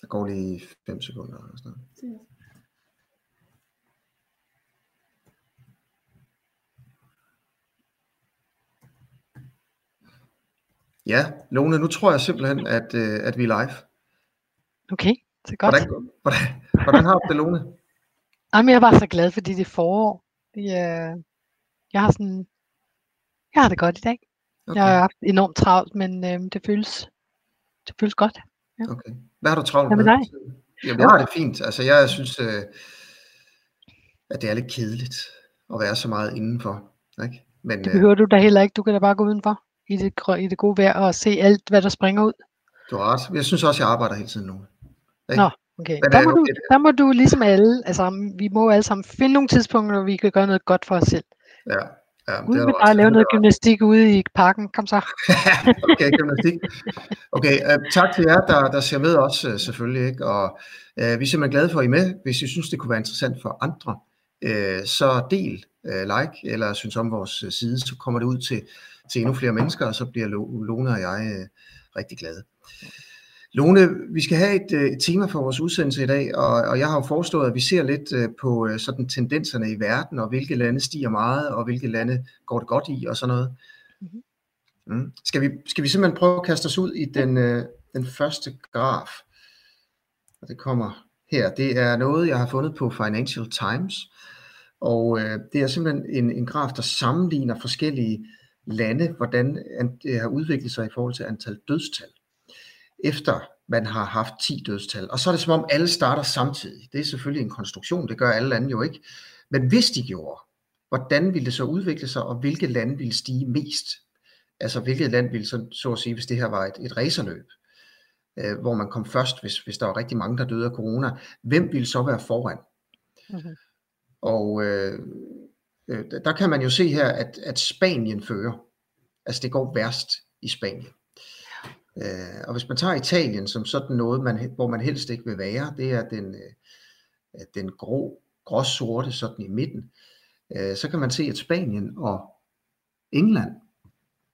Der går lige 5 sekunder. Eller sådan noget. Ja, Lone, nu tror jeg simpelthen, at, øh, at vi er live. Okay, så godt. Hvordan, hvordan, hvordan har du det, Lone? Jamen, jeg er bare så glad, fordi det er forår. Det, øh, jeg har sådan, jeg har det godt i dag. Okay. Jeg har haft enormt travlt, men øh, det føles, det føles godt. Ja. Okay. Hvad har du travlt Hvad med dig? Jamen, jeg har det fint. Altså, jeg synes, øh, at det er lidt kedeligt at være så meget indenfor. Ikke? Men Det øh, behøver du da heller ikke. Du kan da bare gå udenfor i det, i det gode vejr og se alt, hvad der springer ud. du har ret. Jeg synes også, jeg arbejder hele tiden nu. Ikke? Nå, okay. Men, Der øh, må, du, der må du ligesom alle, altså vi må alle sammen finde nogle tidspunkter, hvor vi kan gøre noget godt for os selv. Ja, ja Ud har med du bare lave Det noget gymnastik ude i parken. Kom så. okay, gymnastik. Okay, øh, tak til jer, der, der ser med os øh, selvfølgelig. Ikke? Og øh, vi er simpelthen glade for, at I med. Hvis I synes, det kunne være interessant for andre, øh, så del, øh, like, eller synes om vores øh, side, så kommer det ud til, til endnu flere mennesker, og så bliver Lo- Lone og jeg øh, rigtig glade. Lone, vi skal have et, øh, et tema for vores udsendelse i dag, og, og jeg har jo foreslået, at vi ser lidt øh, på øh, sådan tendenserne i verden, og hvilke lande stiger meget, og hvilke lande går det godt i, og sådan noget. Mhm. Mm. Skal, vi, skal vi simpelthen prøve at kaste os ud i den, den første graf? Og det kommer her. Det er noget, jeg har fundet på Financial Times, og øh, det er simpelthen en, en graf, der sammenligner forskellige lande, hvordan an- det har udviklet sig i forhold til antal dødstal, efter man har haft 10 dødstal. Og så er det som om alle starter samtidig. Det er selvfølgelig en konstruktion, det gør alle lande jo ikke. Men hvis de gjorde, hvordan ville det så udvikle sig, og hvilke lande ville stige mest? Altså hvilket land ville så, så at sige, hvis det her var et, et racerløb, øh, hvor man kom først, hvis, hvis der var rigtig mange, der døde af corona, hvem ville så være foran? Mhm. Og øh, øh, der kan man jo se her, at, at Spanien fører. Altså det går værst i Spanien. Øh, og hvis man tager Italien som sådan noget, man, hvor man helst ikke vil være, det er den, øh, den grå, gråsorte sådan i midten, øh, så kan man se, at Spanien og England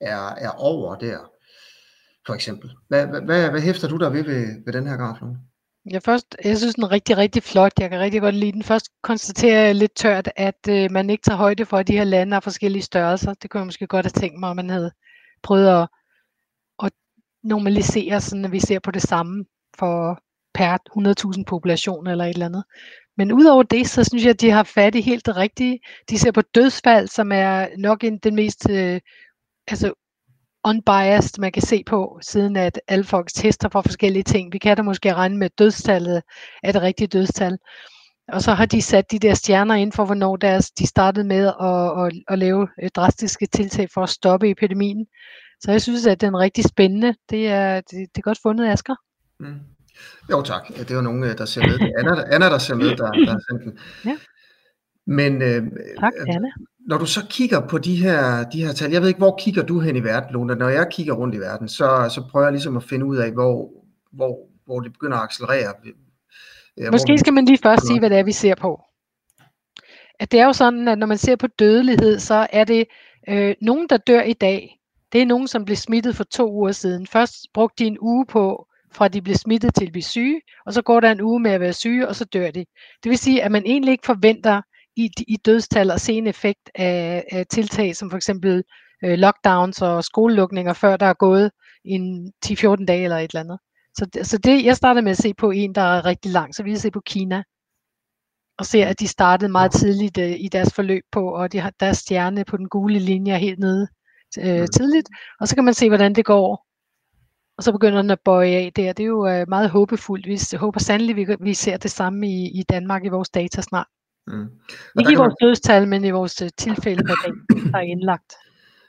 er, er over der, for eksempel. Hvad, hvad, hvad, hvad hæfter du der ved ved, ved den her graf nu? Jeg, først, jeg synes den er rigtig, rigtig flot. Jeg kan rigtig godt lide den. Først konstaterer jeg lidt tørt, at øh, man ikke tager højde for, at de her lande har forskellige størrelser. Det kunne jeg måske godt have tænkt mig, at man havde prøvet at, at normalisere, sådan at vi ser på det samme for per 100.000 population eller et eller andet. Men udover det, så synes jeg, at de har fat i helt det rigtige. De ser på dødsfald, som er nok en, den mest øh, altså unbiased, man kan se på, siden at alle folks tester for forskellige ting. Vi kan da måske regne med, at dødstallet er det rigtige dødstal. Og så har de sat de der stjerner ind for, hvornår deres, de startede med at, at, at lave øh, drastiske tiltag for at stoppe epidemien. Så jeg synes, at den er rigtig spændende. Det er, det, det er godt fundet, Asger. Mm. Jo tak, Ja, det var nogen, øh, der ser med. Det er Anna, der- Anna der ser med, der, der har sendt den. Ja. Men øh, Tak, øh, Anna. når du så kigger på de her, de her tal, jeg ved ikke, hvor kigger du hen i verden, Lone? Når jeg kigger rundt i verden, så, så prøver jeg ligesom at finde ud af, hvor, hvor, hvor det begynder at accelerere. Øh, Måske hvor, skal man lige først sige, hvad det er, vi ser på. At det er jo sådan, at når man ser på dødelighed, så er det øh, nogen, der dør i dag. Det er nogen, som blev smittet for to uger siden. Først brugte de en uge på, fra de blev smittet til at blive syge, og så går der en uge med at være syge, og så dør de. Det vil sige, at man egentlig ikke forventer i, i dødstal at se en effekt af, af tiltag, som for eksempel øh, lockdowns og skolelukninger, før der er gået en 10-14 dage eller et eller andet. Så, så det, jeg startede med at se på en, der er rigtig lang, så vi se på Kina, og ser, at de startede meget tidligt øh, i deres forløb på, og de har deres stjerne på den gule linje helt nede øh, Mm. tidligt, og så kan man se, hvordan det går. Og så begynder den at bøje af der. Det er jo øh, meget håbefuldt. Vi håber sandelig, vi, vi ser det samme i, i Danmark i vores data snart. mm. Og, Ikke i kan man, vores dødstal, men i vores øh, tilfælde, dag, der er indlagt.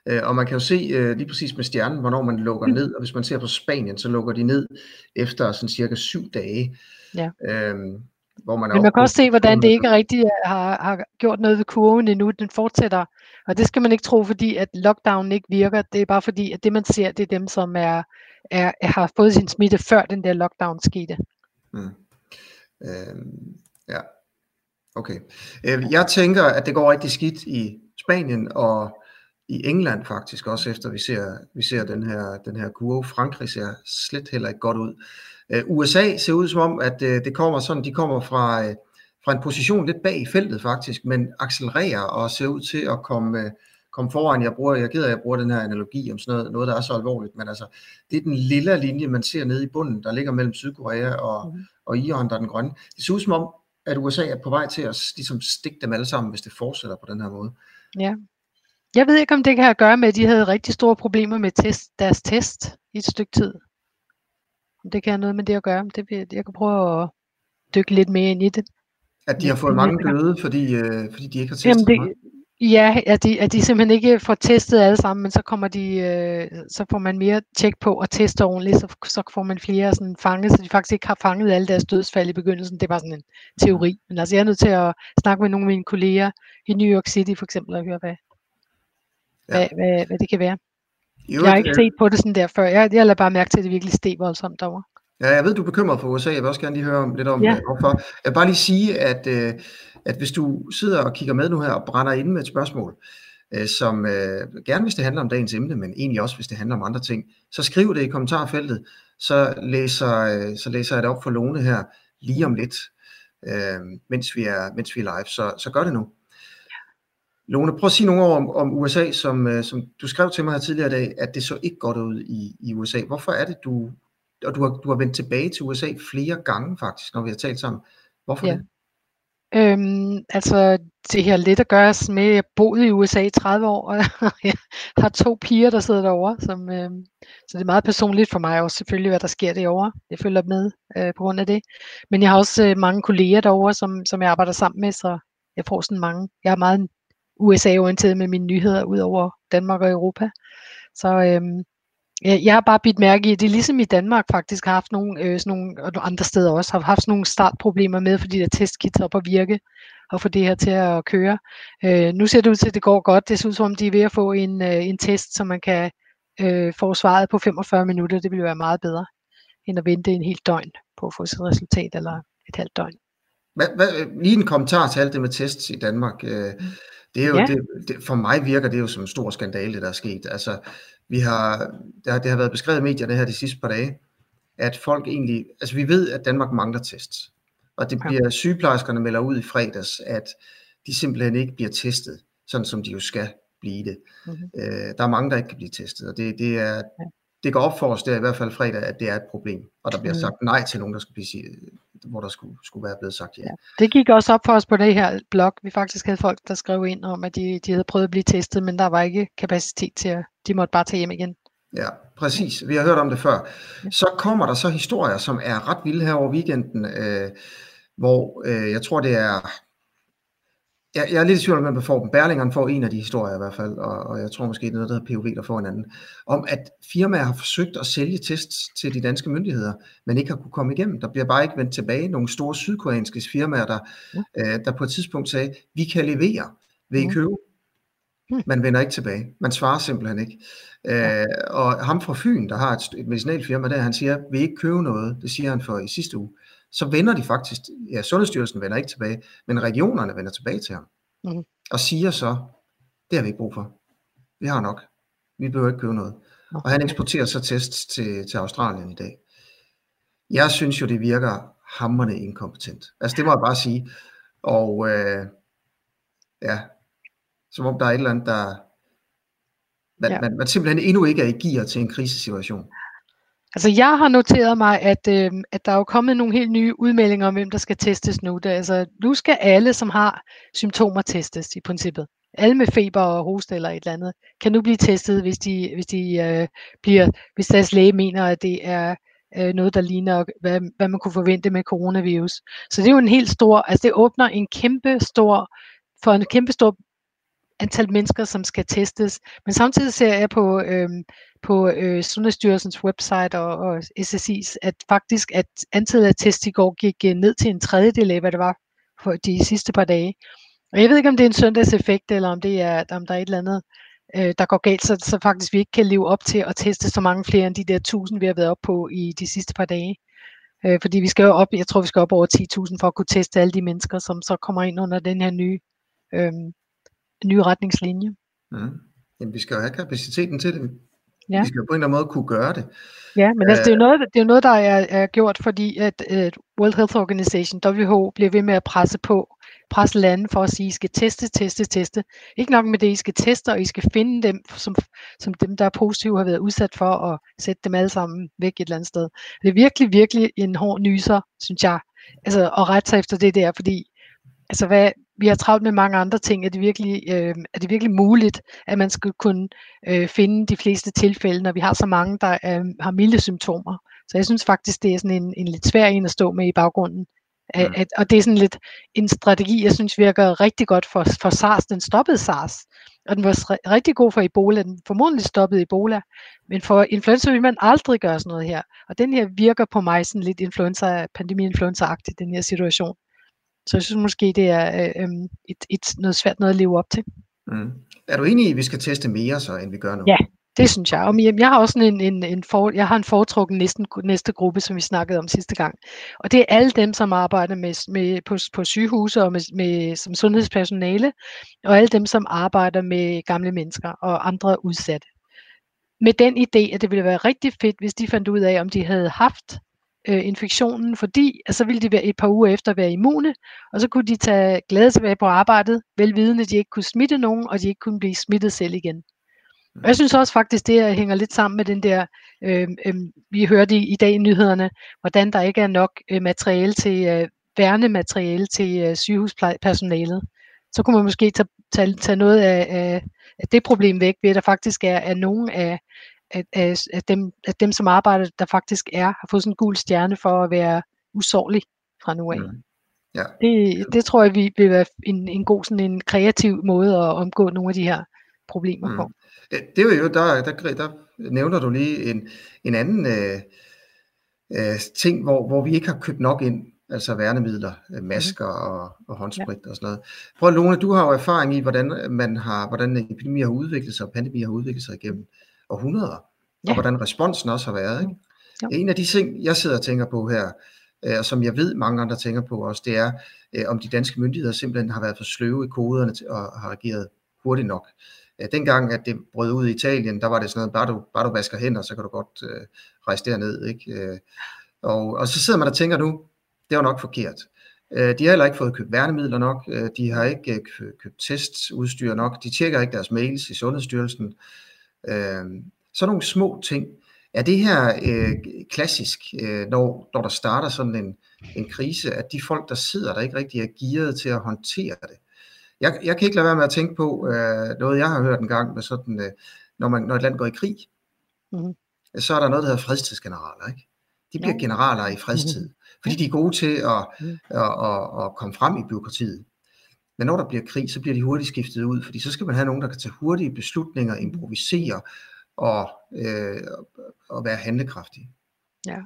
øh, og man kan jo se øh, lige præcis med stjernen, hvornår man lukker ned. Og hvis man ser på Spanien, så lukker de ned efter sådan cirka syv dage. Ja. Øhm, hvor man Men man kan også se, hvordan det 200. ikke rigtig har, har gjort noget ved kurven endnu. Den fortsætter, og det skal man ikke tro, fordi at lockdown ikke virker. Det er bare fordi, at det man ser, det er dem, som er, er, har fået sin smitte, før den der lockdown skete. Mm. Øhm, ja, okay. Øh, jeg tænker, at det går rigtig skidt i Spanien og i England faktisk også, efter vi ser, vi ser den, her, den her kurve. Frankrig ser slet heller ikke godt ud. Øh, USA ser ud som om, at øh, det kommer sådan, de kommer fra, øh, fra en position lidt bag i feltet faktisk, men accelererer og ser ud til at komme, øh, komme foran. Jeg bruger, jeg gider, at jeg bruger den her analogi om sådan noget, noget, der er så alvorligt, men altså, det er den lille linje, man ser nede i bunden, der ligger mellem Sydkorea og, mm. og Iran, der er den grønne. Det ser ud som om, at USA er på vej til at ligesom, stikke dem alle sammen, hvis det fortsætter på den her måde. Ja. Jeg ved ikke, om det kan have at gøre med, at de havde rigtig store problemer med test, deres test i et stykke tid. Om det kan have noget med det at gøre. Det jeg kan prøve at dykke lidt mere ind i det. At de har fået mange døde, fordi, øh, fordi de ikke har testet Jamen det, Ja, at de, at de simpelthen ikke får testet alle sammen, men så kommer de, øh, så får man mere tjek på at teste ordentligt, så, så får man flere sådan fanget, så de faktisk ikke har fanget alle deres dødsfald i begyndelsen. Det var sådan en teori. Men altså, jeg er nødt til at snakke med nogle af mine kolleger i New York City for eksempel, og høre, hvad, ja. hvad, hvad, hvad det kan være. Jo, jeg har ikke set på det sådan der før. Jeg, jeg lader bare mærke til, at det virkelig steg voldsomt derovre. Ja, jeg ved, du er bekymret for USA. Jeg vil også gerne lige høre om, lidt om, ja. hvorfor. Jeg vil bare lige sige, at, øh, at hvis du sidder og kigger med nu her og brænder ind med et spørgsmål, øh, som øh, gerne hvis det handler om dagens emne, men egentlig også hvis det handler om andre ting, så skriv det i kommentarfeltet, så læser, øh, så læser jeg det op for Lone her lige om lidt, øh, mens, vi er, mens vi er live. Så, så gør det nu. Lone, prøv at sige nogle ord om, om USA, som, øh, som du skrev til mig her tidligere i dag, at det så ikke godt ud i, i USA. Hvorfor er det, du, og du har, du har vendt tilbage til USA flere gange faktisk, når vi har talt sammen. Hvorfor ja. det? Øhm, altså, det har lidt at gøre med, at jeg boede i USA i 30 år, og jeg har to piger, der sidder derovre, som, øhm, så det er meget personligt for mig også selvfølgelig, hvad der sker derovre. Jeg følger med øh, på grund af det. Men jeg har også øh, mange kolleger derovre, som, som jeg arbejder sammen med, så jeg får sådan mange. Jeg er meget USA-orienteret med mine nyheder ud over Danmark og Europa. Så øhm, jeg har bare bidt mærke i, det er ligesom i Danmark faktisk har haft nogle, øh, sådan nogle, og andre steder også, har haft sådan nogle startproblemer med, fordi der testkits op at virke, og få det her til at køre. Øh, nu ser det ud til, at det går godt. Det ser ud som om, de er ved at få en, øh, en test, så man kan øh, få svaret på 45 minutter. Det ville være meget bedre, end at vente en helt døgn på at få sit resultat, eller et halvt døgn. Hvad, hvad, lige en kommentar til alt det med tests i Danmark. Øh det er jo, ja. det, det, for mig virker det jo som en stor skandale, der er sket. Altså, vi har, det, har, det har været beskrevet i medierne her de sidste par dage, at folk egentlig, altså vi ved, at Danmark mangler tests. Og det bliver sygeplejerskerne melder ud i fredags, at de simpelthen ikke bliver testet, sådan som de jo skal blive det. Mm-hmm. Øh, der er mange, der ikke kan blive testet, og det, det, er, det går op for os der i hvert fald fredag, at det er et problem, og der bliver mm. sagt nej til nogen, der skal blive, hvor der skulle, skulle være blevet sagt ja. ja. Det gik også op for os på det her blog. Vi faktisk havde folk, der skrev ind om, at de, de havde prøvet at blive testet, men der var ikke kapacitet til at, de måtte bare tage hjem igen. Ja, præcis. Vi har hørt om det før. Så kommer der så historier, som er ret vilde her over weekenden, øh, hvor øh, jeg tror, det er jeg, jeg er lidt i tvivl om, der får dem. Berlingeren får en af de historier i hvert fald, og, og jeg tror måske, det er noget, der hedder POV, der får en anden, om at firmaer har forsøgt at sælge tests til de danske myndigheder, men ikke har kunne komme igennem. Der bliver bare ikke vendt tilbage. Nogle store sydkoreanske firmaer, der, ja. øh, der på et tidspunkt sagde, vi kan levere, vil I mm. købe? Man vender ikke tilbage. Man svarer simpelthen ikke. Ja. Øh, og ham fra Fyn, der har et, et medicinalfirma der, han siger, vil I ikke købe noget? Det siger han for i sidste uge så vender de faktisk, ja, Sundhedsstyrelsen vender ikke tilbage, men regionerne vender tilbage til ham. Mm. Og siger så, det har vi ikke brug for. Vi har nok. Vi behøver ikke købe noget. Okay. Og han eksporterer så tests til, til Australien i dag. Jeg synes jo, det virker hammerne inkompetent. Altså det må jeg bare sige. Og øh, ja, som om der er et eller andet, der man, ja. man, man simpelthen endnu ikke er i gear til en krisesituation. Altså jeg har noteret mig, at, øh, at der er jo kommet nogle helt nye udmeldinger om, hvem der skal testes nu. Det, altså, nu skal alle, som har symptomer, testes i princippet. Alle med feber og hoste eller et eller andet, kan nu blive testet, hvis, de, hvis, de, øh, bliver, hvis deres læge mener, at det er øh, noget, der ligner, hvad, hvad man kunne forvente med coronavirus. Så det er jo en helt stor, altså det åbner en kæmpe stor, for en kæmpe stor antal mennesker, som skal testes. Men samtidig ser jeg på, øh, på øh, Sundhedsstyrelsens website og, og SSI's, at faktisk at antallet af test i går gik øh, ned til en tredjedel af, hvad det var for de sidste par dage. Og jeg ved ikke, om det er en søndagseffekt, eller om, det er, om der er et eller andet, øh, der går galt, så, så faktisk vi ikke kan leve op til at teste så mange flere end de der tusind, vi har været op på i de sidste par dage. Øh, fordi vi skal jo op, jeg tror, vi skal op over 10.000 for at kunne teste alle de mennesker, som så kommer ind under den her nye, øh, nye retningslinje. Mm. Jamen, vi skal jo have kapaciteten til det. Ja. Vi skal på en eller anden måde kunne gøre det. Ja, men altså, det, er jo noget, det er jo noget, der er, er gjort, fordi at, at World Health Organization, WHO, bliver ved med at presse på, presse lande for at sige, at I skal teste, teste, teste. Ikke nok med det, I skal teste, og I skal finde dem, som, som dem, der er positive, har været udsat for, at sætte dem alle sammen væk et eller andet sted. Det er virkelig, virkelig en hård nyser, synes jeg, altså at rette sig efter det der, fordi altså hvad, vi har travlt med mange andre ting. Er det virkelig, øh, er det virkelig muligt, at man skal kunne øh, finde de fleste tilfælde, når vi har så mange, der øh, har milde symptomer? Så jeg synes faktisk, det er sådan en, en lidt svær en at stå med i baggrunden. At, at, og det er sådan lidt en strategi, jeg synes virker rigtig godt for, for SARS. Den stoppede SARS, og den var rigtig god for Ebola. Den formodentlig stoppede Ebola. Men for influenza vil man aldrig gøre sådan noget her. Og den her virker på mig sådan lidt influenza, pandemi-influenza-agtigt, den her situation. Så jeg synes måske, det er øh, øhm, et, et, noget svært noget at leve op til. Mm. Er du enig i, at vi skal teste mere så, end vi gør nu? Ja, det synes jeg. Og jeg har også en, en, en for, jeg har en foretrukken næste, næste gruppe, som vi snakkede om sidste gang. Og det er alle dem, som arbejder med, med, på, på sygehuse og med, med, som sundhedspersonale, og alle dem, som arbejder med gamle mennesker og andre udsatte. Med den idé, at det ville være rigtig fedt, hvis de fandt ud af, om de havde haft øh, infektionen, fordi at så ville de være et par uger efter være immune, og så kunne de tage glæde tilbage på arbejdet, velvidende at de ikke kunne smitte nogen, og de ikke kunne blive smittet selv igen. Og jeg synes også faktisk, det hænger lidt sammen med den der, øh, øh, vi hørte i, i dag i nyhederne, hvordan der ikke er nok øh, materiale til, øh, værnemateriale til øh, sygehuspersonalet. Så kunne man måske tage, tage, tage noget af, af, af det problem væk, ved at der faktisk er, er nogen af, af, af, af, dem, af dem, som arbejder, der faktisk er, har fået sådan en gul stjerne for at være usårlig fra nu af. Mm. Ja. Det, det tror jeg vi vil være en, en god sådan en kreativ måde at omgå nogle af de her problemer mm. på. Det, det er jo, der, der, der nævner du lige en, en anden øh, øh, ting, hvor, hvor vi ikke har købt nok ind, altså værnemidler, øh, masker mm. og, og håndsprit ja. og sådan noget. Prøv Lone, du har jo erfaring i, hvordan man har, hvordan epidemier har udviklet sig, og pandemier har udviklet sig igennem århundreder, ja. og hvordan responsen også har været. Ikke? Ja. En af de ting, jeg sidder og tænker på her, øh, og som jeg ved mange andre tænker på også, det er, øh, om de danske myndigheder simpelthen har været for sløve i koderne og har reageret hurtigt nok. Dengang, at det brød ud i Italien, der var det sådan noget, bare du, bare du vasker hænder, så kan du godt øh, rejse derned. Ikke? Øh, og, og så sidder man og tænker nu, det var nok forkert. De har heller ikke fået købt værnemidler nok, de har ikke købt testudstyr nok, de tjekker ikke deres mails i Sundhedsstyrelsen. Øh, sådan nogle små ting. Er det her øh, klassisk, øh, når, når der starter sådan en, en krise, at de folk, der sidder der, ikke rigtig er gearet til at håndtere det? Jeg, jeg kan ikke lade være med at tænke på øh, noget, jeg har hørt en gang med sådan, øh, når, man, når et land går i krig, mm-hmm. så er der noget, der hedder fredstidsgeneraler. Ikke? De bliver ja. generaler i fredstid, mm-hmm. fordi de er gode til at, mm. at, at, at komme frem i byråkratiet. Men når der bliver krig, så bliver de hurtigt skiftet ud, fordi så skal man have nogen, der kan tage hurtige beslutninger, improvisere og, øh, og være handlekraftige. Ja.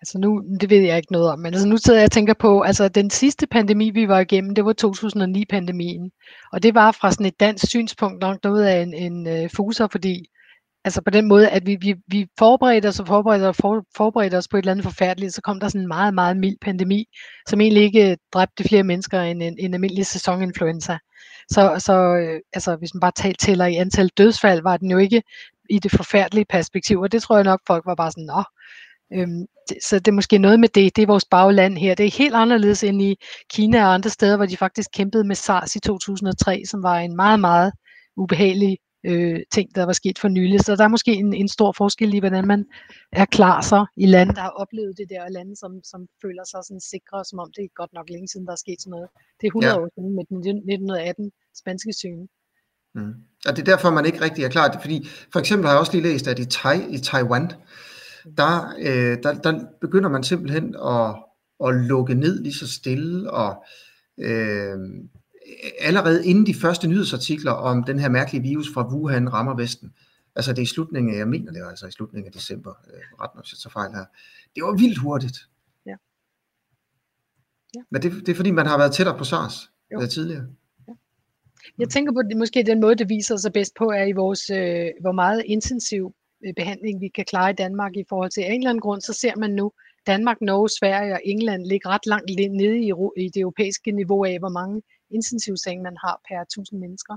Altså nu, det ved jeg ikke noget om, men altså nu sidder jeg og tænker på, altså den sidste pandemi, vi var igennem, det var 2009-pandemien. Og det var fra sådan et dansk synspunkt nok noget af en, en uh, fuser, fordi altså på den måde, at vi, vi, vi forberedte os og forberedte os, for, forberedte os på et eller andet forfærdeligt, så kom der sådan en meget, meget mild pandemi, som egentlig ikke øh, dræbte flere mennesker end en, en almindelig sæsoninfluenza. Så, så øh, altså, hvis man bare talt tæller i antal dødsfald, var den jo ikke i det forfærdelige perspektiv, og det tror jeg nok, folk var bare sådan, nå, Øhm, så det er måske noget med det. Det er vores bagland her. Det er helt anderledes end i Kina og andre steder, hvor de faktisk kæmpede med SARS i 2003, som var en meget, meget ubehagelig øh, ting, der var sket for nylig. Så der er måske en, en stor forskel i, hvordan man er klar så i lande, der har oplevet det der, og lande, som, som føler sig sådan sikre, som om det er godt nok længe siden, der er sket sådan noget. Det er 100 ja. år siden med den 1918 spanske syge. Mm. Og det er derfor, man ikke rigtig er klar. Fordi for eksempel har jeg også lige læst, at i, tai, i Taiwan, der, øh, der, der begynder man simpelthen at, at lukke ned lige så stille, og øh, allerede inden de første nyhedsartikler om den her mærkelige virus fra Wuhan rammer Vesten, altså det er i slutningen af, jeg mener det var altså i slutningen af december, øh, ret nok, tager fejl her, det var vildt hurtigt. Ja. ja. Men det, det er fordi, man har været tættere på SARS jo. Tidligere. Jeg tænker på, at måske den måde, det viser sig bedst på, er i vores, øh, hvor meget intensiv Øh, behandling, vi kan klare i Danmark i forhold til en eller anden grund, så ser man nu Danmark, Norge, Sverige og England ligge ret langt nede i, i det europæiske niveau af, hvor mange intensivsenge man har per 1000 mennesker.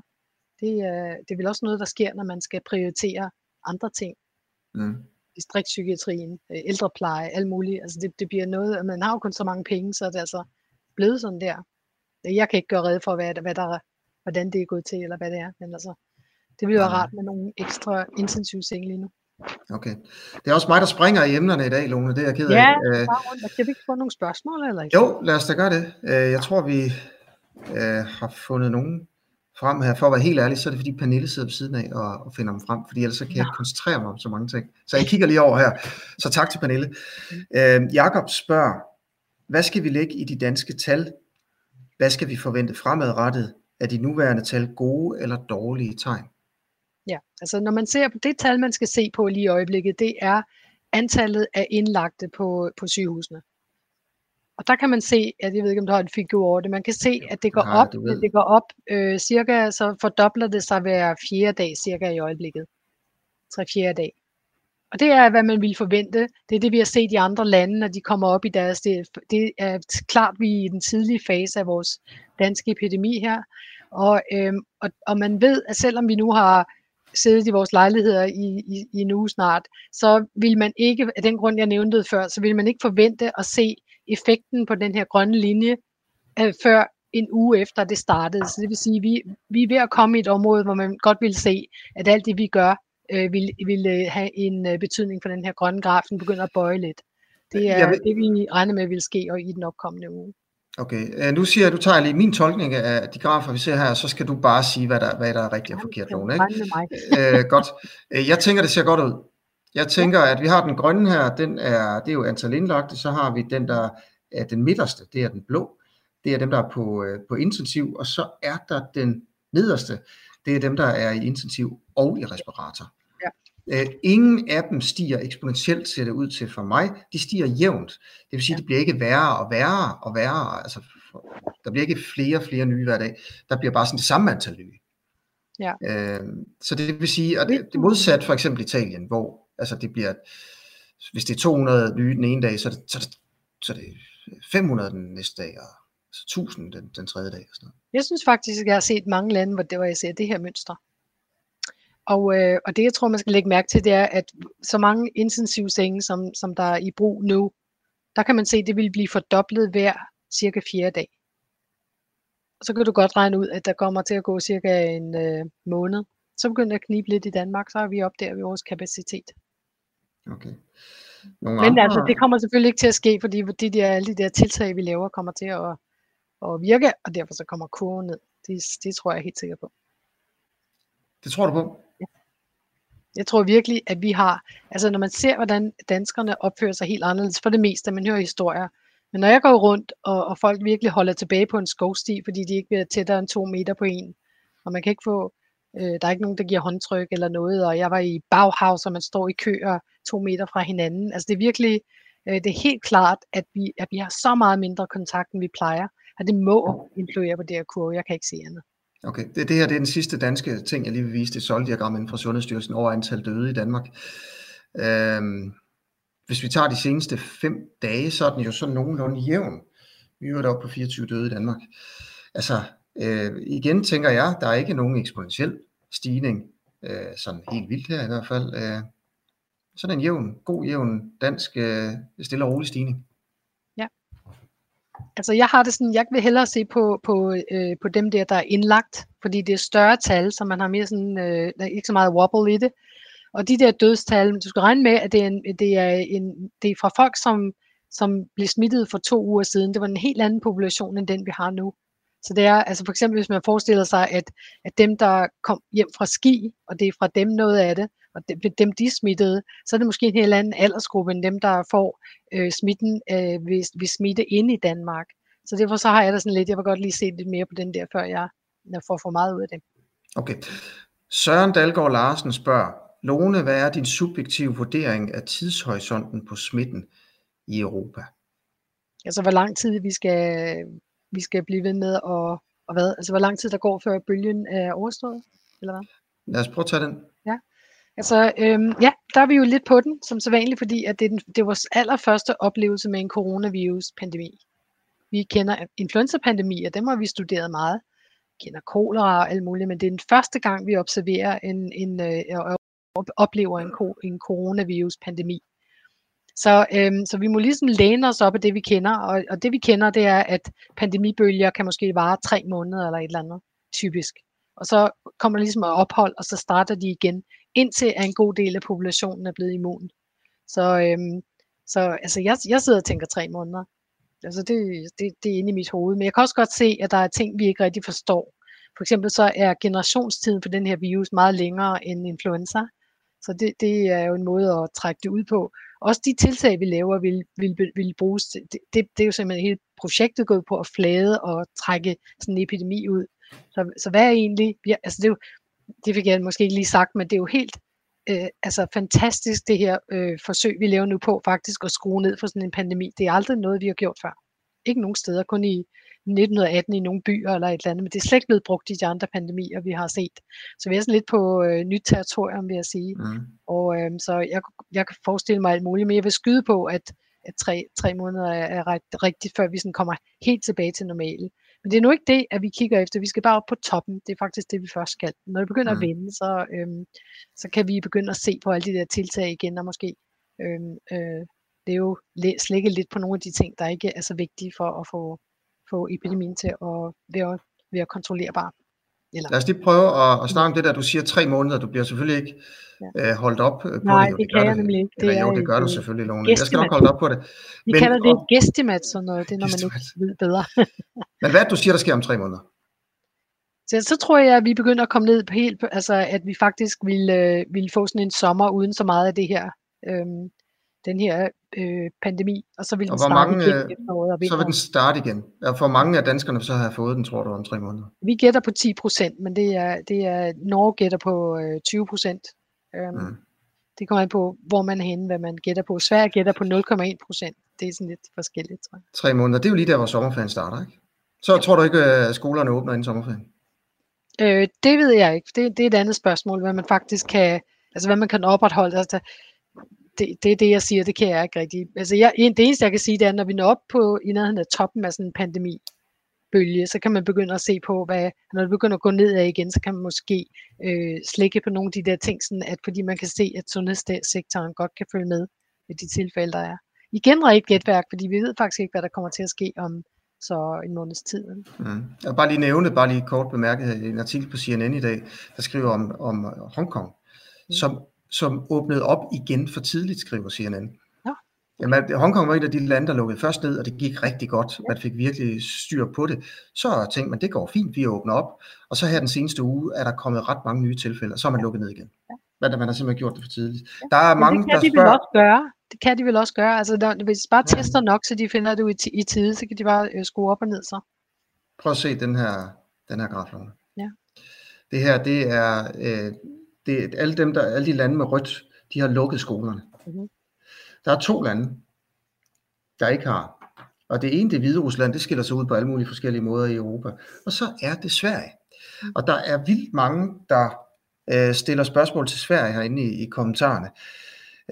Det, er, det er vel også noget, der sker, når man skal prioritere andre ting. Mm. Distriktspsykiatrien, øh, ældrepleje, alt muligt. Altså det, det bliver noget, man har jo kun så mange penge, så er det altså blevet sådan der. Jeg kan ikke gøre red for, hvad, hvad der, hvordan det er gået til, eller hvad det er, men altså, det ville være rart med nogle ekstra intensive seng lige nu. Okay. Det er også mig, der springer i emnerne i dag, Lone. Det er jeg ked af. Ja, øh, bare rundt. Kan vi ikke få nogle spørgsmål? Eller ikke? Jo, lad os da gøre det. Øh, jeg tror, vi øh, har fundet nogen frem her. For at være helt ærlig, så er det fordi Pernille sidder ved siden af og, og finder dem frem, fordi ellers så kan jeg ikke koncentrere mig om så mange ting. Så jeg kigger lige over her. Så tak til Pernille. Øh, Jakob spørger, hvad skal vi lægge i de danske tal? Hvad skal vi forvente fremadrettet? Er de nuværende tal gode eller dårlige tegn? Ja, altså når man ser på det tal, man skal se på lige i øjeblikket, det er antallet af indlagte på, på sygehusene. Og der kan man se, at jeg ved ikke, om du har en figur over det, man kan se, at det går Nej, op, det, det går op øh, cirka, så fordobler det sig hver fjerde dag cirka i øjeblikket. Tre fjerde dag. Og det er, hvad man ville forvente. Det er det, vi har set i andre lande, når de kommer op i deres... Det, det er klart, vi er i den tidlige fase af vores danske epidemi her. Og, øhm, og, og man ved, at selvom vi nu har siddet i vores lejligheder i, i, i en uge snart, så vil man ikke, af den grund jeg nævnte det før, så vil man ikke forvente at se effekten på den her grønne linje, øh, før en uge efter det startede. Så det vil sige, at vi, vi er ved at komme i et område, hvor man godt vil se, at alt det vi gør, øh, vil, vil øh, have en øh, betydning for den her grønne graf, den begynder at bøje lidt. Det er vil... det, vi regner med vil ske og i den opkommende uge. Okay, nu siger jeg, du tager lige min tolkning af de grafer, vi ser her, så skal du bare sige, hvad der, hvad der er rigtigt og forkert. Lone, ikke? øh, godt. Jeg tænker, det ser godt ud. Jeg tænker, at vi har den grønne her, den er, det er jo antal indlagte, så har vi den, der er den midterste, det er den blå. Det er dem, der er på, på intensiv, og så er der den nederste, det er dem, der er i intensiv og i respirator. Øh, ingen af dem stiger eksponentielt, ser det ud til for mig. De stiger jævnt. Det vil sige, at det bliver ikke værre og værre og værre. Altså, der bliver ikke flere og flere nye hver dag. Der bliver bare sådan det samme antal nye. Ja. Øh, så det vil sige, at det, det modsat for eksempel Italien, hvor altså det bliver, hvis det er 200 nye den ene dag, så er det, så er det, så er det 500 den næste dag, og så 1000 den, den tredje dag. Og sådan noget. Jeg synes faktisk, at jeg har set mange lande, hvor, det, hvor jeg ser det her mønster. Og, øh, og det, jeg tror, man skal lægge mærke til, det er, at så mange intensive senge, som, som der er i brug nu, der kan man se, at det vil blive fordoblet hver cirka fjerde dag. Og så kan du godt regne ud, at der kommer til at gå cirka en øh, måned. Så begynder det at knibe lidt i Danmark, så er vi op der ved vores kapacitet. Okay. Nogle Men andre... altså, det kommer selvfølgelig ikke til at ske, fordi de der, alle de der tiltag, vi laver, kommer til at, at virke, og derfor så kommer kurven ned. Det, det tror jeg helt sikker på. Det tror du på? Jeg tror virkelig, at vi har, altså når man ser, hvordan danskerne opfører sig helt anderledes, for det meste, man hører historier, men når jeg går rundt, og, og folk virkelig holder tilbage på en skovsti, fordi de ikke vil tættere end to meter på en, og man kan ikke få, øh, der er ikke nogen, der giver håndtryk eller noget, og jeg var i Bauhaus, og man står i køer to meter fra hinanden. Altså det er virkelig, øh, det er helt klart, at vi, at vi har så meget mindre kontakt, end vi plejer, og det må influere på det her kurve. Jeg kan ikke se andet. Okay, det, det her det er den sidste danske ting, jeg lige vil vise, det soldiagram inden fra Sundhedsstyrelsen over antal døde i Danmark. Øhm, hvis vi tager de seneste fem dage, så er den jo sådan nogenlunde jævn. Vi er deroppe på 24 døde i Danmark. Altså, øh, igen tænker jeg, der er ikke nogen eksponentiel stigning, øh, sådan helt vildt her i hvert fald. Øh, sådan en jævn, god jævn dansk øh, stille og rolig stigning. Ja. Altså jeg har det sådan, jeg vil hellere se på, på, øh, på dem der, der er indlagt, fordi det er større tal, så man har mere sådan, øh, der er ikke så meget wobble i det. Og de der dødstal, du skal regne med, at det er, en, det er, en, det er fra folk, som, som blev smittet for to uger siden. Det var en helt anden population, end den vi har nu. Så det er, altså for eksempel hvis man forestiller sig, at, at dem, der kom hjem fra ski, og det er fra dem noget af det, og dem de smittede, så er det måske en helt anden aldersgruppe end dem, der får øh, smitten øh, ved, ved smitte inde i Danmark. Så derfor så har jeg da sådan lidt, jeg vil godt lige se lidt mere på den der, før jeg, jeg får for meget ud af det. Okay. Søren Dalgaard Larsen spørger, Lone, hvad er din subjektive vurdering af tidshorisonten på smitten i Europa? Altså, hvor lang tid vi skal, vi skal blive ved med, og, og hvad? Altså, hvor lang tid der går, før bølgen er overstået, eller hvad? Lad os prøve at tage den. Ja. Altså, øhm, ja, der er vi jo lidt på den, som så vanligt, fordi at det, er den, det er vores allerførste oplevelse med en coronavirus-pandemi. Vi kender influenza-pandemier, dem har vi studeret meget. Vi kender kolera og alt muligt, men det er den første gang, vi observerer en, en, øh, oplever en, en coronavirus-pandemi. Så, øhm, så vi må ligesom læne os op af det, vi kender, og, og det vi kender, det er, at pandemibølger kan måske vare tre måneder eller et eller andet, typisk. Og så kommer der ligesom et ophold, og så starter de igen, indtil en god del af populationen er blevet immun. Så, øhm, så altså, jeg, jeg sidder og tænker tre måneder. Altså det, det, det er inde i mit hoved. Men jeg kan også godt se, at der er ting, vi ikke rigtig forstår. For eksempel så er generationstiden for den her virus meget længere end influenza. Så det, det er jo en måde at trække det ud på. Også de tiltag, vi laver, vil, vil, vil bruges til, det, det, det er jo simpelthen hele projektet gået på at flade og trække sådan en epidemi ud. Så, så hvad er egentlig, ja, altså det, er jo, det fik jeg måske ikke lige sagt, men det er jo helt øh, altså fantastisk det her øh, forsøg, vi laver nu på faktisk at skrue ned for sådan en pandemi. Det er aldrig noget, vi har gjort før. Ikke nogen steder, kun i 1918 i nogle byer eller et eller andet, men det er slet ikke blevet brugt i de andre pandemier, vi har set. Så vi er sådan lidt på øh, nyt territorium, vil jeg sige. Mm. Og øh, så jeg, jeg kan forestille mig alt muligt, men jeg vil skyde på, at, at tre, tre måneder er, er ret, rigtigt, før vi sådan kommer helt tilbage til normale. Men det er nu ikke det, at vi kigger efter. Vi skal bare op på toppen. Det er faktisk det, vi først skal. Når det begynder mm. at vende, så, øhm, så kan vi begynde at se på alle de der tiltag igen, og måske øhm, øh, det er jo slække lidt på nogle af de ting, der ikke er så vigtige for at få, få epidemien til at være, være kontrollerbar. Eller? Lad os lige prøve at, at snakke om det der, du siger tre måneder, du bliver selvfølgelig ikke ja. øh, holdt op på Nej, det. Nej, det kan jeg nemlig ikke. Det Eller, jo, det gør du selvfølgelig, Lone. Jeg skal nok holde op på det. Vi Men, kalder det et gestimat, sådan noget, det er, når man ikke ved bedre. Men hvad det, du siger, der sker om tre måneder? Så, så tror jeg, at vi begynder at komme ned på helt, altså at vi faktisk vil, øh, vil få sådan en sommer uden så meget af det her. Øhm, den her øh, pandemi, og så vil den starte mange, igen øh, Så vil den starte igen. Og for mange af danskerne så har fået den, tror du, om tre måneder? Vi gætter på 10 procent, men det er, det er, Norge gætter på øh, 20 procent. Øhm, mm. Det kommer an på, hvor man er henne, hvad man gætter på. Sverige gætter på 0,1 procent. Det er sådan lidt forskelligt, tror jeg. Tre måneder, det er jo lige der, hvor sommerferien starter, ikke? Så ja. tror du ikke, at skolerne åbner inden sommerferien? Øh, det ved jeg ikke. Det, det er et andet spørgsmål, hvad man faktisk kan, altså hvad man kan opretholde. Altså, det, det er det, jeg siger, det kan jeg ikke rigtig. Altså, jeg, det eneste, jeg kan sige, det er, når vi når op på i nærheden af toppen af sådan en pandemi, bølge, så kan man begynde at se på, hvad, når det begynder at gå nedad igen, så kan man måske øh, slække på nogle af de der ting, sådan at fordi man kan se, at sundhedssektoren godt kan følge med i de tilfælde, der er. Igen rigt gætværk, fordi vi ved faktisk ikke, hvad der kommer til at ske om så en måneds tid. Mm. Jeg vil bare lige nævne, bare lige kort bemærket, en artikel på CNN i dag, der skriver om, om Hongkong, mm. som som åbnede op igen for tidligt, skriver CNN. Ja. Jamen, Hongkong var et af de lande, der lukkede først ned, og det gik rigtig godt. Man fik virkelig styr på det. Så tænkte man, det går fint, vi åbner op. Og så her den seneste uge er der kommet ret mange nye tilfælde, og så er man lukket ned igen. Ja. Men man har simpelthen gjort det for tidligt. Ja. Der er Men mange, det kan der de spørger... vel også gøre. Det kan de vel også gøre. Altså, der, hvis de bare ja. tester nok, så de finder det i, i tide, så kan de bare øh, skrue op og ned så. Prøv at se den her, den her graf, Ja. Det her, det er øh, det, alle, dem, der, alle de lande med rødt, de har lukket skolerne. Mm-hmm. Der er to lande, der ikke har. Og det ene, det er Hvide Rusland, det skiller sig ud på alle mulige forskellige måder i Europa. Og så er det Sverige. Mm. Og der er vildt mange, der øh, stiller spørgsmål til Sverige herinde i, i kommentarerne.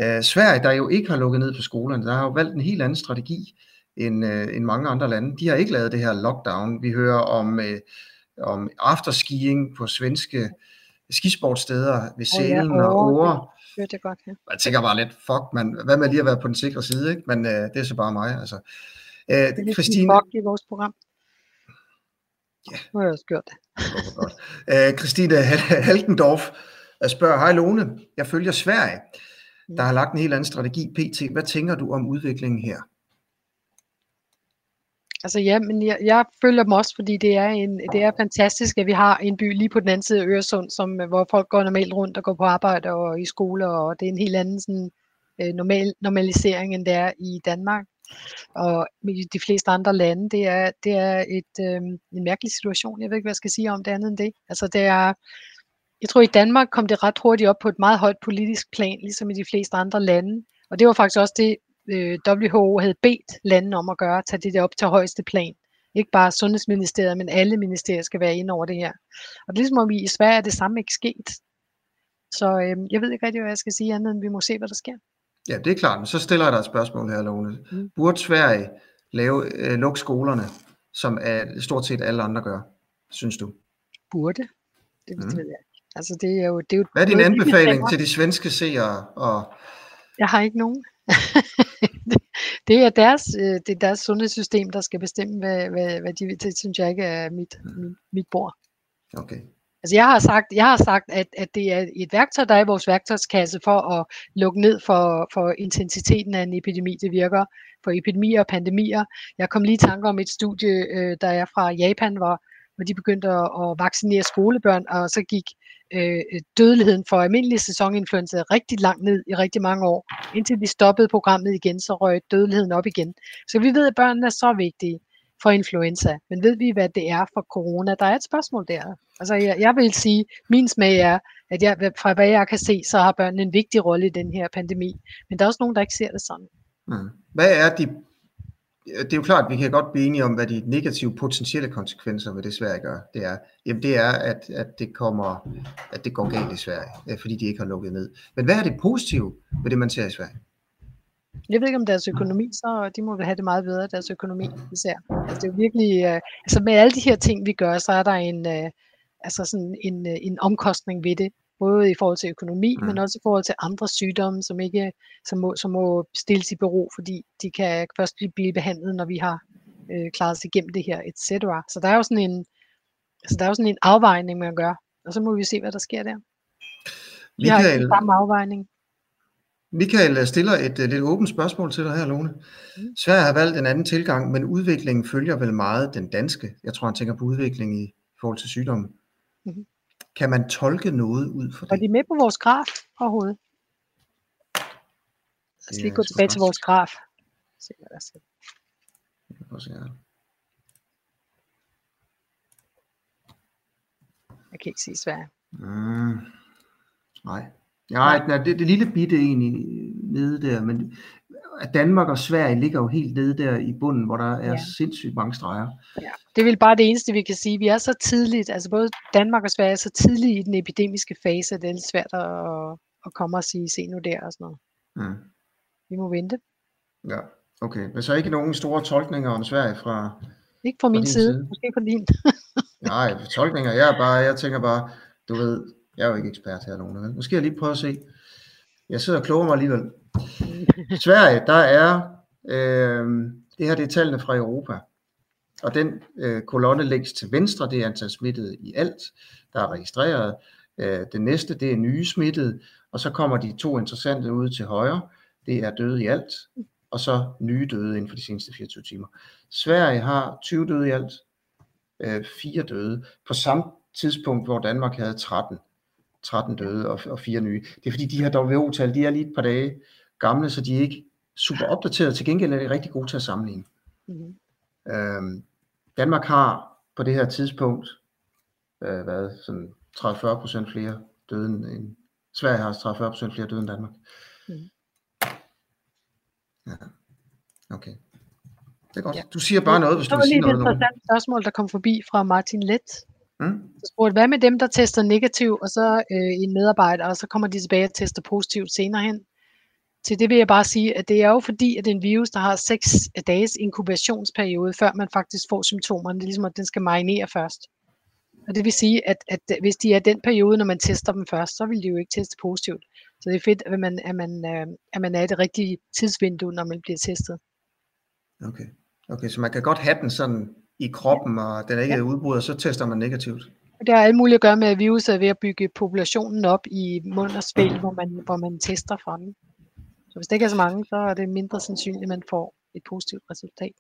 Øh, Sverige, der jo ikke har lukket ned på skolerne, der har jo valgt en helt anden strategi end, øh, end mange andre lande. De har ikke lavet det her lockdown. Vi hører om, øh, om afterskiing på svenske skisportsteder ved Sælen oh, ja, og Åre. Det er godt, ja. Jeg tænker bare lidt, fuck, man, hvad med lige at være på den sikre side, ikke? men øh, det er så bare mig. Altså. Øh, det er Christine... fuck i vores program. Ja. Nu har jeg også gjort det. det. Øh, Christine Halkendorf spørger, hej Lone, jeg følger Sverige, der har lagt en helt anden strategi pt. Hvad tænker du om udviklingen her? Altså ja, men jeg, jeg følger dem også, fordi det er, en, det er fantastisk, at vi har en by lige på den anden side af Øresund, som, øh, hvor folk går normalt rundt og går på arbejde og i skole, og det er en helt anden sådan, øh, normal, normalisering, end det er i Danmark. Og i de fleste andre lande, det er, det er et, øh, en mærkelig situation. Jeg ved ikke, hvad jeg skal sige om det andet end det. Altså det er, jeg tror i Danmark kom det ret hurtigt op på et meget højt politisk plan, ligesom i de fleste andre lande. Og det var faktisk også det, øh, WHO havde bedt landene om at gøre, tage det der op til højeste plan. Ikke bare Sundhedsministeriet, men alle ministerier skal være inde over det her. Og det er ligesom om vi i Sverige er det samme ikke sket. Så øh, jeg ved ikke rigtig, hvad jeg skal sige andet, end vi må se, hvad der sker. Ja, det er klart. Men så stiller jeg dig et spørgsmål her, Lone. Mm. Burde Sverige lave, øh, lukke skolerne, som er, stort set alle andre gør, synes du? Burde? Det, mm. det ved jeg ikke. Altså det er jo, det er jo Hvad er din anbefaling til de svenske seere? Og, Jeg har ikke nogen. det, er deres, øh, det er deres sundhedssystem, der skal bestemme, hvad, hvad, hvad de vil. Det synes jeg ikke er mit, mit, mit bord. okay. Altså jeg har sagt, jeg har sagt at, at det er et værktøj, der er i vores værktøjskasse for at lukke ned for, for intensiteten af en epidemi. Det virker for epidemier og pandemier. Jeg kom lige i tanke om et studie, øh, der er fra Japan, hvor, hvor de begyndte at, at vaccinere skolebørn, og så gik øh, dødeligheden for almindelig sæsoninfluenza rigtig langt ned i rigtig mange år. Indtil de stoppede programmet igen, så røg dødeligheden op igen. Så vi ved, at børnene er så vigtige for influenza. Men ved vi, hvad det er for corona? Der er et spørgsmål der. Altså, jeg, jeg vil sige, min smag er, at jeg, fra hvad jeg kan se, så har børnene en vigtig rolle i den her pandemi. Men der er også nogen, der ikke ser det sådan. Mm. Hvad er de... Det er jo klart, at vi kan godt blive enige om, hvad de negative potentielle konsekvenser ved det Sverige gør. Det er, jamen det er at, at, det kommer, at det går galt i Sverige, fordi de ikke har lukket ned. Men hvad er det positive ved det, man ser i Sverige? Jeg ved ikke om deres økonomi, så de må vel have det meget bedre, deres økonomi især. Altså det er jo virkelig, øh, altså med alle de her ting, vi gør, så er der en, øh, altså sådan en, øh, en omkostning ved det. Både i forhold til økonomi, mm. men også i forhold til andre sygdomme, som ikke som må, som må stilles i bero, fordi de kan først blive, behandlet, når vi har øh, klaret os igennem det her, etc. Så der er jo sådan en, altså der er jo sådan en afvejning, man gør, og så må vi se, hvad der sker der. Vi har Michael, den samme afvejning. Michael stiller et uh, lidt åbent spørgsmål til dig her, Lone. Mm. Sverige har valgt en anden tilgang, men udviklingen følger vel meget den danske. Jeg tror, han tænker på udvikling i forhold til sygdommen. Mhm. Kan man tolke noget ud for Var det? de med på vores graf overhovedet? Lad os lige gå tilbage til vores graf. Se, hvad der sker. Jeg kan ikke se Sverige. Mm. Nej. Nej, nej det, det lille bitte egentlig nede der, men at Danmark og Sverige ligger jo helt nede der i bunden, hvor der er Ja. sindssygt mange streger. Ja. Det er vel bare det eneste, vi kan sige. Vi er så tidligt, altså både Danmark og Sverige er så tidligt i den epidemiske fase, at det er svært at, at komme og sige, se nu der og sådan noget. Mm. Vi må vente. Ja, okay. Men så ikke nogen store tolkninger om Sverige fra... Ikke fra min din side, side. måske fra din. Nej, tolkninger. Jeg er bare, jeg tænker bare, du ved, jeg er jo ikke ekspert her nogen. Vel? Skal jeg lige prøve at se. Jeg sidder og kloger mig alligevel. Sverige, der er, øh, det her det er tallene fra Europa. Og den øh, kolonne længst til venstre, det er antal smittede i alt, der er registreret. Øh, det næste, det er nye smittede. Og så kommer de to interessante ud til højre. Det er døde i alt. Og så nye døde inden for de seneste 24 timer. Sverige har 20 døde i alt. Øh, fire døde. På samme tidspunkt, hvor Danmark havde 13. 13 døde og, og fire nye. Det er fordi, de her WHO-tal, de er lige et par dage gamle, så de er ikke super opdateret. Til gengæld er de rigtig gode til at sammenligne. Mhm. Øhm, Danmark har på det her tidspunkt øh, været sådan 30-40% flere døde end end- Sverige har 30-40% flere døde end Danmark. Mhm. Ja. Okay. Det er godt. Ja. Du siger bare noget, hvis du var vil sige lige et noget. Nogen. interessant spørgsmål, der kom forbi fra Martin Let. Mm? Så spurgte, hvad med dem, der tester negativ, og så øh, en medarbejder, og så kommer de tilbage og tester positivt senere hen? Til det vil jeg bare sige, at det er jo fordi, at en virus, der har 6 dages inkubationsperiode, før man faktisk får symptomerne. Det er ligesom, at den skal marinere først. Og det vil sige, at, at hvis de er den periode, når man tester dem først, så vil de jo ikke teste positivt. Så det er fedt, at man, at man, øh, at man er i det rigtige tidsvindue, når man bliver testet. Okay. okay, så man kan godt have den sådan i kroppen, og den er ikke Ja. udbrudt, og så tester man negativt. Det har alt muligt at gøre med, at viruset er ved at bygge populationen op i mund og svælg, hvor man, hvor man tester fra den. Så hvis det ikke er så mange, så er det mindre sandsynligt, at man får et positivt resultat.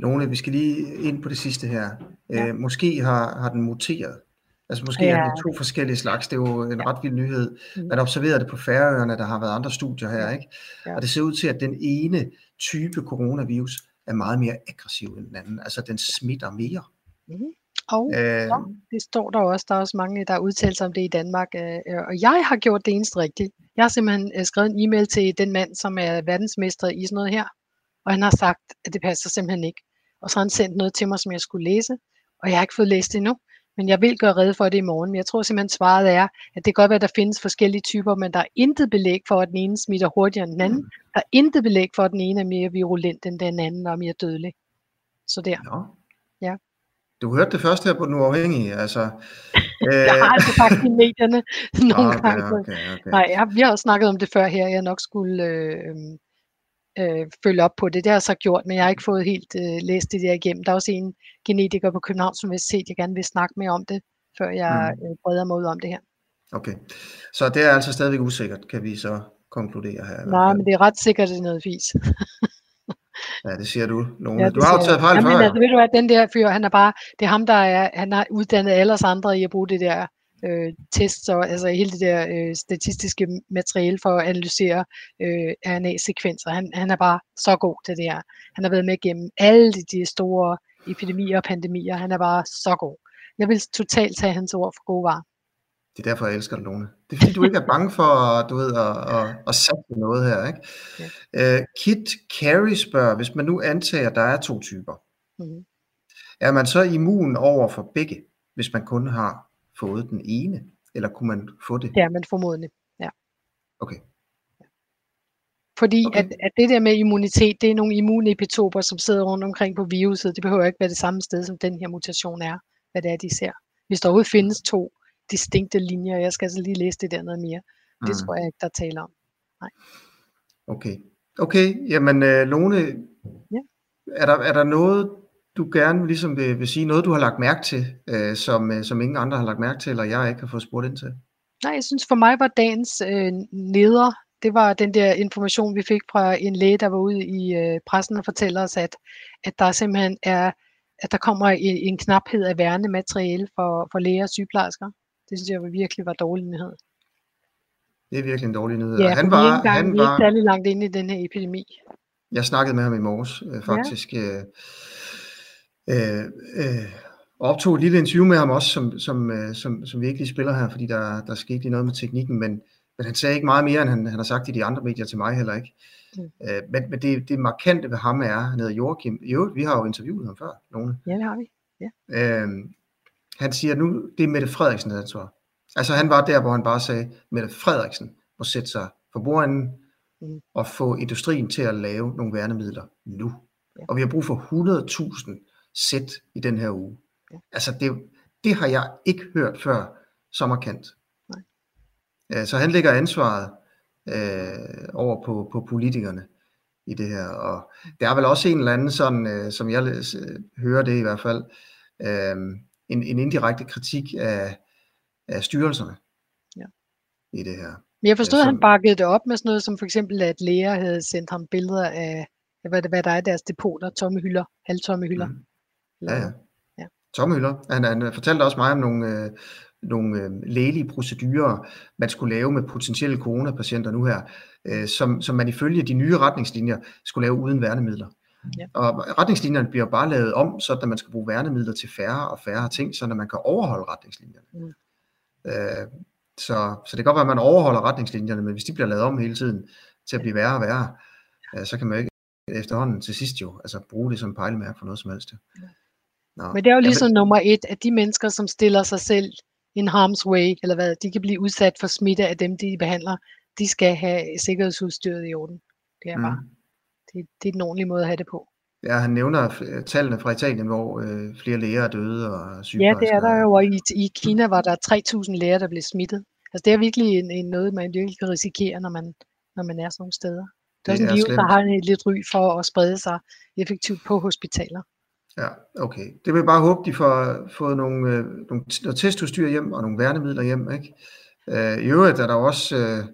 Lone, vi skal lige ind på det sidste her. Ja. Øh, måske har, har den muteret. Altså måske ja. Ja. er det to forskellige slags. Det er jo en ret vild nyhed. Mm. Man observerede det på Færøerne, der har været andre studier her, ikke? Ja. Og det ser ud til, at den ene type coronavirus er meget mere aggressiv end den anden. Altså den smitter mere. Mm-hmm. Og Øh, ja, det står der også. Der er også mange, der har udtalt sig om det i Danmark. øh, øh, Og jeg har gjort det eneste rigtigt. Jeg har simpelthen øh, skrevet en e-mail til den mand, som er verdensmester i sådan noget her. Og han har sagt, at det passer simpelthen ikke. Og så har han sendt noget til mig, som jeg skulle læse. Og jeg har ikke fået læst det endnu. Men jeg vil gøre redde for det i morgen. Men jeg tror simpelthen, svaret er, at det kan godt være, at der findes forskellige typer, men der er intet belæg for, at den ene smitter hurtigere end den anden. Der er intet belæg for, at den ene er mere virulent end den anden og mere dødelig. Så der. Ja. Du hørte det først her på Den Uafhængige. Altså, jeg har altså sagt i medierne nogle okay, gange. okay, okay. Nej, jeg, vi har også snakket om det før her, jeg nok skulle øh, øh, følge op på det. Det har jeg så gjort, men jeg har ikke fået helt øh, læst det der igennem. Der er også en genetiker på Københavns Universitet, jeg gerne vil snakke mere om det, før jeg Mm. øh, breder mig ud om det her. Okay. Så det er altså stadigvæk usikkert, kan vi så konkludere her. i Nej, men det er ret sikkert, det er noget vis. Ja, det siger du, Lone. Ja, du har jo taget fejl før. altså, ved du hvad, den der fyr, han er bare, det er ham, der er, han har uddannet alle os andre i at bruge det der øh, tests og altså hele det der øh, statistiske materiale for at analysere øh, RNA-sekvenser. Han, han er bare så god til det her. Han har været med gennem alle de, de store epidemier og pandemier. Han er bare så god. Jeg vil totalt tage hans ord for gode varer. Det er derfor, jeg elsker dig, Lone. Det er fordi, du ikke er bange for, du ved, at, at, at satse noget her, ikke? Ja. Uh, Kit Carey spørger, hvis man nu antager, at der er to typer, Mhm. er man så immun over for begge, hvis man kun har fået den ene? Eller kunne man få det? Det er man formodentlig. Ja. Okay. Fordi Okay. at, at det der med immunitet, det er nogle immunepitoper, som sidder rundt omkring på viruset. Det behøver ikke være det samme sted, som den her mutation er, hvad det er, de ser. Hvis der overhovedet findes to distinkte linjer, jeg skal altså lige læse det der noget mere. Det Mm. tror jeg ikke, der taler om. Okay. Okay, jamen uh, Lone, Ja. er, der, er der noget, du gerne ligesom vil, vil sige, noget du har lagt mærke til, uh, som, uh, som ingen andre har lagt mærke til, eller jeg ikke har fået spurgt ind til? Nej, jeg synes for mig var dagens øh, neder, det var den der information, vi fik fra en læge, der var ude i øh, pressen og fortæller os, at, at der simpelthen er, at der kommer en, en knaphed af værende materiale for, for læger og sygeplejersker. Det synes jeg virkelig var dårlig nyhed. Det er virkelig en dårlig nyhed. Ja, han var, engang, han vi er ikke var, særlig langt inde i den her epidemi. Jeg snakkede med ham i morges, øh, faktisk. Øh, øh, øh, og optog et lille interview med ham også, som, som, øh, som, som vi ikke lige spiller her, fordi der, der skete lige noget med teknikken, men, men han sagde ikke meget mere, end han, han har sagt i de andre medier til mig heller ikke. Mm. Øh, men men det, det markante ved ham er, han hedder Joachim, i øvrigt, vi har jo interviewet ham før, nogle. Ja, det har vi. Øh, han siger nu, det er Mette Frederiksen ansvar. Altså han var der, hvor han bare sagde, Mette Frederiksen må sætte sig for bordenden Mm. og få industrien til at lave nogle værnemidler nu. Ja. Og vi har brug for 100.000 sæt i den her uge. Ja. Altså det, det har jeg ikke hørt før så markant. Nej. Øh, Så han lægger ansvaret øh, over på, på politikerne i det her. Og der er vel også en eller anden sådan, øh, som jeg øh, hører det i hvert fald, øh, en, en indirekte kritik af, af styrelserne Ja. i det her. Men jeg forstod, at han bakkede det op med sådan noget som for eksempel, at læger havde sendt ham billeder af, hvad, hvad der er i deres depoter, tomme hylder, halvtomme hylder. Eller Ja, ja. Ja. Tomme hylder. Han, han fortalte også mig om nogle, øh, nogle øh, lægelige procedurer, man skulle lave med potentielle coronapatienter nu her, øh, som, som man ifølge de nye retningslinjer skulle lave uden værnemidler. Ja. Og retningslinjerne bliver bare lavet om, så at man skal bruge værnemidler til færre og færre ting, så man kan overholde retningslinjerne. Mm. Øh, så, så det kan godt være, at man overholder retningslinjerne, men hvis de bliver lavet om hele tiden til at blive værre og værre, øh, så kan man jo ikke efterhånden til sidst jo altså bruge det som pejlemærke for noget som helst. Jo. Nå. Men det er jo Ja, ligesom nummer et, at de mennesker, som stiller sig selv in harm's way, eller hvad, de kan blive udsat for smitte af dem, de behandler, de skal have sikkerhedsudstyret i orden. Det er bare, Mm. Det, det er den ordentlige måde at have det på. Ja, han nævner øh, tallene fra Italien, hvor øh, flere læger er døde og Ja, sygeplejersker. det er der jo, og i, i Kina var der 3.000 læger, der blev smittet. Altså det er virkelig en, en noget, man virkelig kan risikere, når man, når man er sådan nogle steder. Det er også en virus, der har en lidt ry for at sprede sig effektivt på hospitaler. Ja, okay. Det vil jeg bare håbe, de får fået nogle, øh, nogle, noget testudstyr hjem og nogle værnemidler hjem. Ikke? Øh, I øvrigt er der også øh,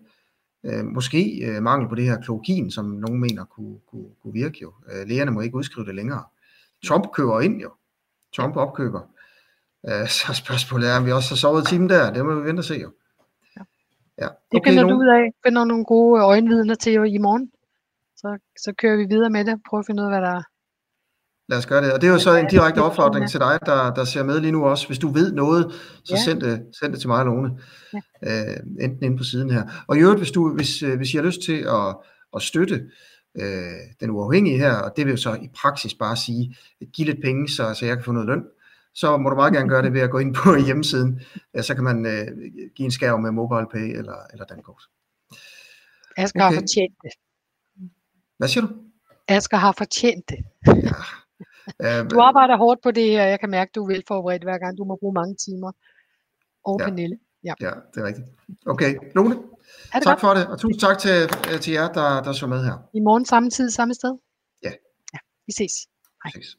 øh, måske øh, mangel på det her klorokin, som nogen mener kunne, kunne, kunne virke jo. Øh, lægerne må ikke udskrive det længere. Trump køber ind jo. Trump opkøber. Øh, så spørgsmålet er, om vi også har sovet i timen der. Det må vi vente og se jo. Ja. Ja. Det finder du Lone. ud af. Finder nogle gode øjenvidner til jo i morgen. Så, så kører vi videre med det. Prøv at finde ud af, hvad der er. Lad os gøre det. Og det er jo så en direkte opfordring til dig, der, der ser med lige nu også. Hvis du ved noget, så Ja. send, det, send det til mig Lone. Ja. Øh, enten inde på siden her. Og i øvrigt, hvis, du, hvis, øh, hvis I har lyst til at, at støtte øh, den uafhængige her, og det vil jo så i praksis bare sige, give lidt penge, så, så jeg kan få noget løn, så må du meget gerne gøre det ved at gå ind på hjemmesiden. Ja, så kan man øh, give en skærv med MobilePay eller, eller Dankort. Asger okay. har fortjent det. Hvad siger du? Asger har fortjent det. Øh, Du arbejder hårdt på det her. Jeg kan mærke, at du er velforberedt hver gang. Du må bruge mange timer. og Ja. Pernille. Ja. Ja, det er rigtigt. Okay, Lone, tak godt? for det, og tusind tak til, øh, til jer, der, der så med her. I morgen samme tid, samme sted? Ja. Ja, vi ses. Hej. Ses.